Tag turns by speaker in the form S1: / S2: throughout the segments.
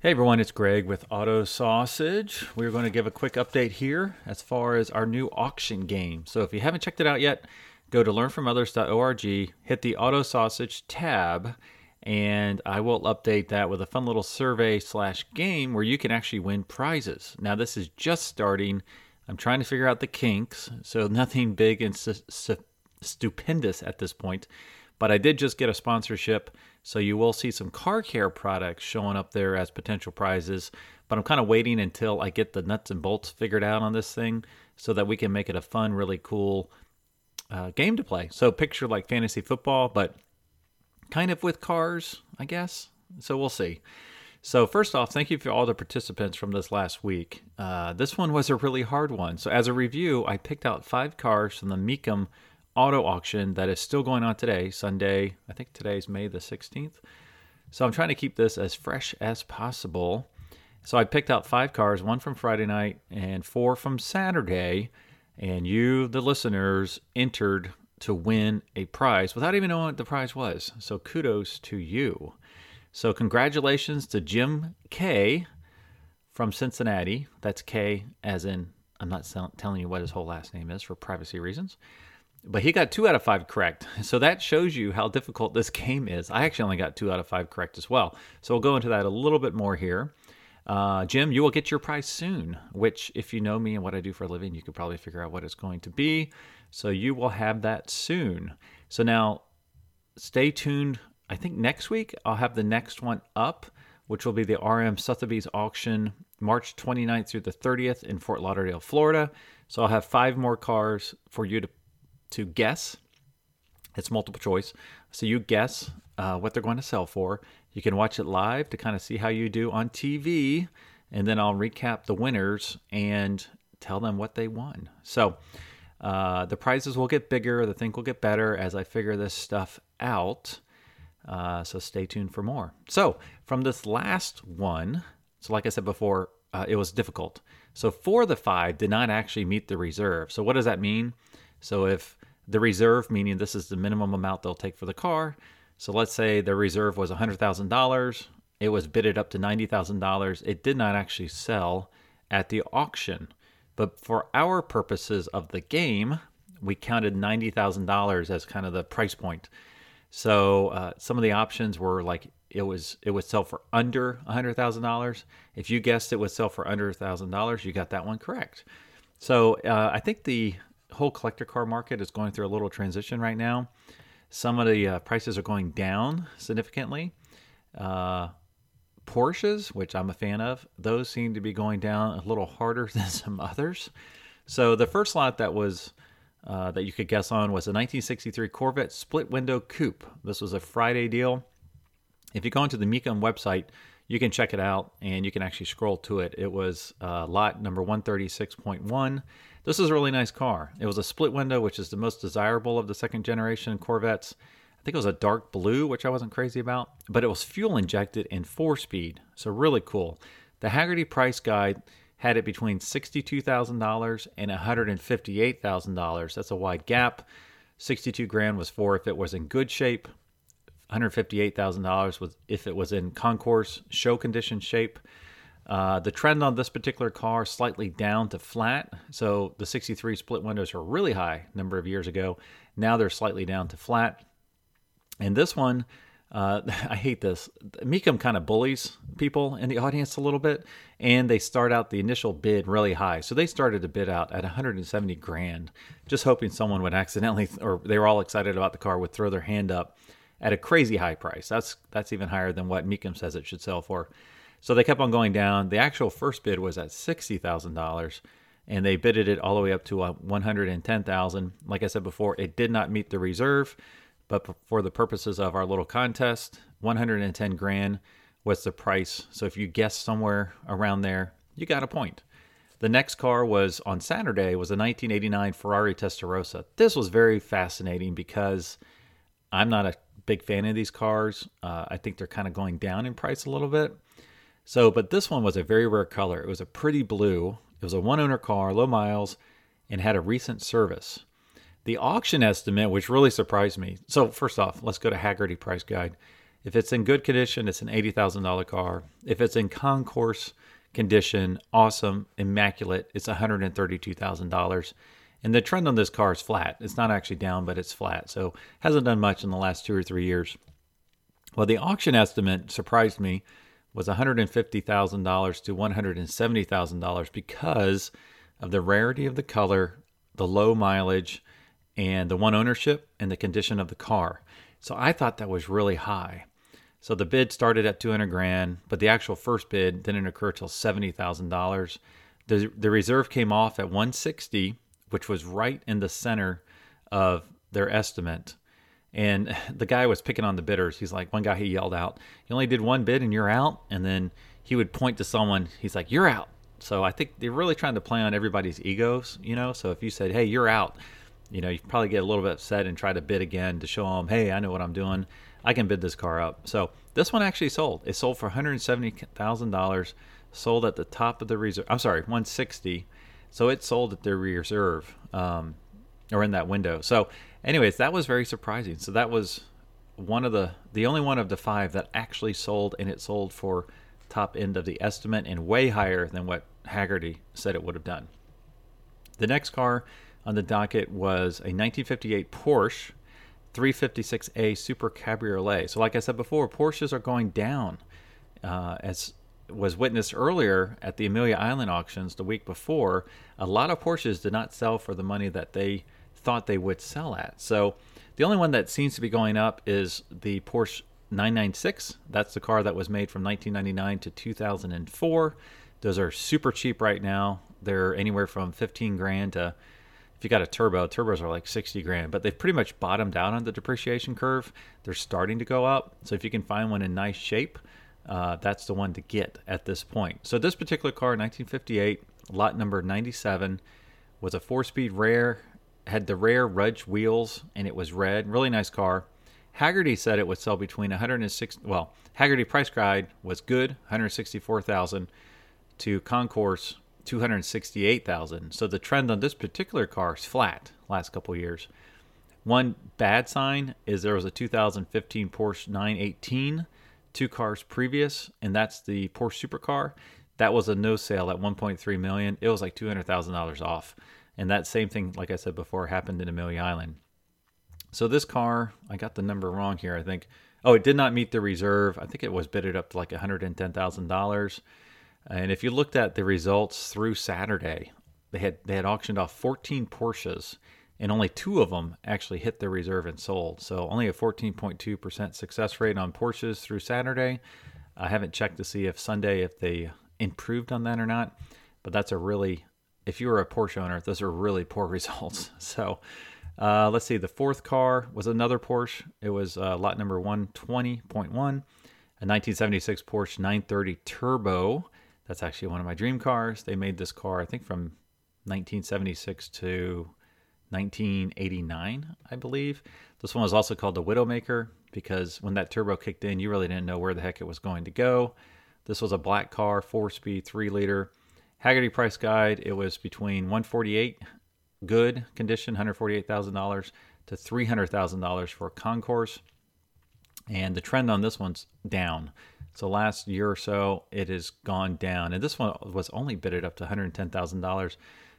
S1: Hey everyone, it's Greg with Auto Sausage. We're going to give a quick update here as far as our new auction game. So if you haven't checked it out yet, go to learnfromothers.org, hit the Auto Sausage tab, and I will update that with a fun little survey slash game where you can actually win prizes. Now this is just starting. I'm trying to figure out the kinks, so nothing big and su- su- stupendous at this point. But I did just get a sponsorship, so you will see some car care products showing up there as potential prizes. But I'm kind of waiting until I get the nuts and bolts figured out on this thing so that we can make it a fun, really cool uh, game to play. So picture like fantasy football, but kind of with cars, I guess. So we'll see. So first off, thank you for all the participants from this last week. Uh, this one was a really hard one. So as a review, I picked out five cars from the Mecum auto auction that is still going on today, Sunday. I think today's May the 16th. So I'm trying to keep this as fresh as possible. So I picked out five cars, one from Friday night and four from Saturday. And you, the listeners, entered to win a prize without even knowing what the prize was. So kudos to you. So congratulations to Jim K from Cincinnati. That's K as in, I'm not telling you what his whole last name is for privacy reasons. But he got two out of five correct. So that shows you how difficult this game is. I actually only got two out of five correct as well. So we'll go into that a little bit more here. Uh, Jim, you will get your prize soon, which, if you know me and what I do for a living, you could probably figure out what it's going to be. So you will have that soon. So now stay tuned. I think next week I'll have the next one up, which will be the RM Sotheby's auction March 29th through the 30th in Fort Lauderdale, Florida. So I'll have five more cars for you to to guess. It's multiple choice. So you guess uh, what they're going to sell for. You can watch it live to kind of see how you do on TV. And then I'll recap the winners and tell them what they won. So uh, the prizes will get bigger. The thing will get better as I figure this stuff out. Uh, so stay tuned for more. So from this last one, so like I said before, uh, it was difficult. So four of the five did not actually meet the reserve. So what does that mean? So if the reserve, meaning this is the minimum amount they'll take for the car. So let's say the reserve was $100,000. It was bidded up to $90,000. It did not actually sell at the auction. But for our purposes of the game, we counted $90,000 as kind of the price point. So uh, some of the options were like it was it would sell for under $100,000. If you guessed it would sell for under $1,000, you got that one correct. So uh, I think the whole collector car market is going through a little transition right now. Some of the uh, prices are going down significantly. Uh, Porsches, which I'm a fan of, those seem to be going down a little harder than some others. So the first lot that was uh, that you could guess on was a 1963 Corvette split window coupe. This was a Friday deal. If you go into the Mecum website, you can check it out and you can actually scroll to it. It was uh, lot number 136.1. This is a really nice car. It was a split window, which is the most desirable of the second generation Corvettes. I think it was a dark blue, which I wasn't crazy about, but it was fuel injected and four speed. So really cool. The Hagerty price guide had it between $62,000 and $158,000. That's a wide gap. 62 grand was for if it was in good shape. $158,000 was if it was in concourse show condition shape. Uh, the trend on this particular car slightly down to flat. So the 63 split windows were really high a number of years ago. Now they're slightly down to flat. And this one, uh, I hate this. Mecum kind of bullies people in the audience a little bit, and they start out the initial bid really high. So they started to bid out at 170 grand, just hoping someone would accidentally, or they were all excited about the car, would throw their hand up at a crazy high price. That's that's even higher than what Mecum says it should sell for. So they kept on going down. The actual first bid was at sixty thousand dollars, and they bidded it all the way up to uh, one hundred and ten thousand. Like I said before, it did not meet the reserve, but for the purposes of our little contest, one hundred and ten grand was the price. So if you guess somewhere around there, you got a point. The next car was on Saturday was a 1989 Ferrari Testarossa. This was very fascinating because I'm not a big fan of these cars. Uh, I think they're kind of going down in price a little bit. So, but this one was a very rare color. It was a pretty blue. It was a one owner car, low miles, and had a recent service. The auction estimate, which really surprised me. So, first off, let's go to Hagerty Price Guide. If it's in good condition, it's an $80,000 car. If it's in concourse condition, awesome, immaculate, it's $132,000. And the trend on this car is flat. It's not actually down, but it's flat. So hasn't done much in the last two or three years. Well, the auction estimate surprised me was $150,000 to $170,000 because of the rarity of the color, the low mileage, and the one ownership and the condition of the car. So I thought that was really high. So the bid started at 200 grand, but the actual first bid didn't occur till $70,000. The the reserve came off at 160, which was right in the center of their estimate. And the guy was picking on the bidders. He's like, one guy he yelled out, "You only did one bid and you're out." And then he would point to someone. He's like, "You're out." So I think they're really trying to play on everybody's egos, you know. So if you said, "Hey, you're out," you know, you probably get a little bit upset and try to bid again to show them, "Hey, I know what I'm doing. I can bid this car up." So this one actually sold. It sold for 170 thousand dollars. Sold at the top of the reserve. I'm sorry, 160. So it sold at the reserve, um, or in that window. So, anyways, that was very surprising. So that was one of the the only one of the five that actually sold, and it sold for top end of the estimate and way higher than what Hagerty said it would have done. The next car on the docket was a 1958 Porsche 356A Super Cabriolet. So, like I said before, Porsches are going down, uh, as was witnessed earlier at the Amelia Island auctions the week before. A lot of Porsches did not sell for the money that they thought they would sell at. So, the only one that seems to be going up is the Porsche 996. That's the car that was made from 1999 to 2004. Those are super cheap right now. They're anywhere from 15 grand to if you got a turbo, turbos are like 60 grand, but they've pretty much bottomed out on the depreciation curve. They're starting to go up. So if you can find one in nice shape, uh, that's the one to get at this point. So this particular car, 1958, lot number 97, was a four-speed rare, had the rare Rudge wheels, and it was red. Really nice car. Hagerty said it would sell between 106. Well, Hagerty price guide was good, 164,000 to Concourse 268,000. So the trend on this particular car is flat last couple years. One bad sign is there was a 2015 Porsche 918 two cars previous and that's the Porsche supercar. That was a no sale at 1.3 million. It was like $200,000 off. And that same thing like I said before happened in Amelia Island. So this car, I got the number wrong here, I think. Oh, it did not meet the reserve. I think it was bidded up to like $110,000. And if you looked at the results through Saturday, they had they had auctioned off 14 Porsches, and only two of them actually hit their reserve and sold. So only a 14.2% success rate on Porsches through Saturday. I haven't checked to see if Sunday if they improved on that or not, but that's a really if you were a Porsche owner, those are really poor results. So uh, let's see. The fourth car was another Porsche. It was uh, lot number 120.1, a 1976 Porsche 930 Turbo. That's actually one of my dream cars. They made this car, I think, from 1976 to 1989, I believe. This one was also called the Widowmaker because when that turbo kicked in, you really didn't know where the heck it was going to go. This was a black car, four speed, three liter. Hagerty price guide, it was between 148 good condition, $148,000 to $300,000 for a concourse. And the trend on this one's down. So last year or so, it has gone down, and this one was only bidded up to one hundred ten thousand dollars.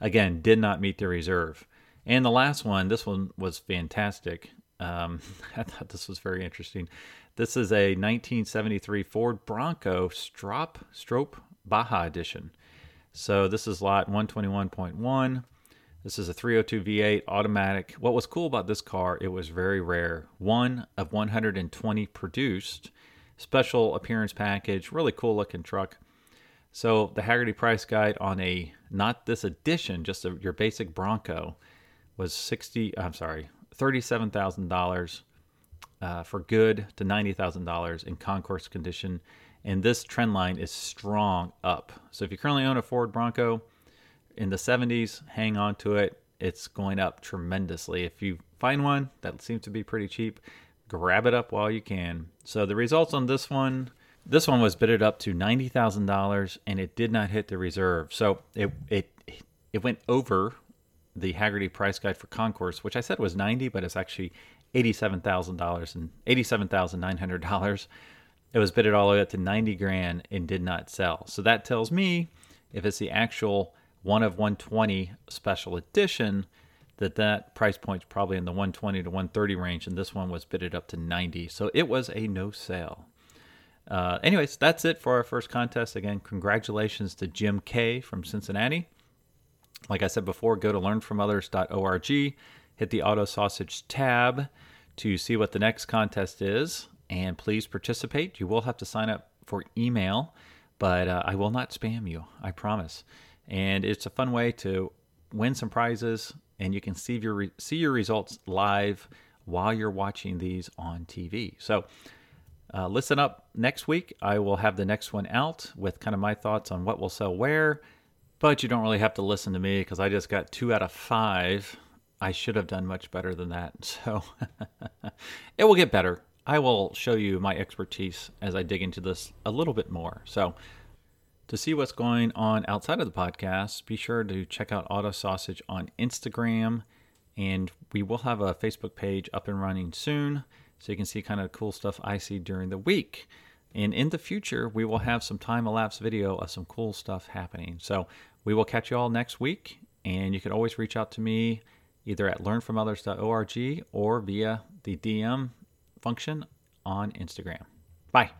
S1: Again, did not meet the reserve. And the last one, this one was fantastic. Um, I thought this was very interesting. This is a 1973 Ford Bronco Strop Stroppe Baja Edition. So this is lot 121.1. This is a 302 V8 automatic. What was cool about this car, it was very rare. One of 120 produced special appearance package, really cool looking truck. So the Hagerty price guide on a not this edition, just a, your basic Bronco, was sixty. I'm sorry, thirty-seven thousand uh, dollars for good to ninety thousand dollars in concourse condition. And this trend line is strong up. So if you currently own a Ford Bronco in the 70s, hang on to it. It's going up tremendously. If you find one that seems to be pretty cheap, grab it up while you can. So the results on this one, this one was bidded up to ninety thousand dollars, and it did not hit the reserve. So it it it went over the Hagerty price guide for Concourse, which I said was ninety, but it's actually $87,000 and $87,900. It was bidded all the way up to 90 grand and did not sell. So that tells me if it's the actual one of 120 special edition, that that price point's probably in the 120 to 130 range, and this one was bidded up to 90. So it was a no sale. Uh, anyways, that's it for our first contest. Again, congratulations to Jim K from Cincinnati. Like I said before, go to learnfromothers.org, hit the auto sausage tab to see what the next contest is, and please participate. You will have to sign up for email, but uh, I will not spam you, I promise. And it's a fun way to win some prizes, and you can see your re- see your results live while you're watching these on TV. So. Uh, listen up next week. I will have the next one out with kind of my thoughts on what will sell where but you don't really have to listen to me because I just got two out of five. I should have done much better than that. So it will get better. I will show you my expertise as I dig into this a little bit more. So to see what's going on outside of the podcast, be sure to check out Auto Sausage on Instagram. And we will have a Facebook page up and running soon. So you can see kind of cool stuff I see during the week. And in the future, we will have some time elapsed video of some cool stuff happening. So we will catch you all next week, and you can always reach out to me either at learnfromothers.org or via the DM function on Instagram. Bye.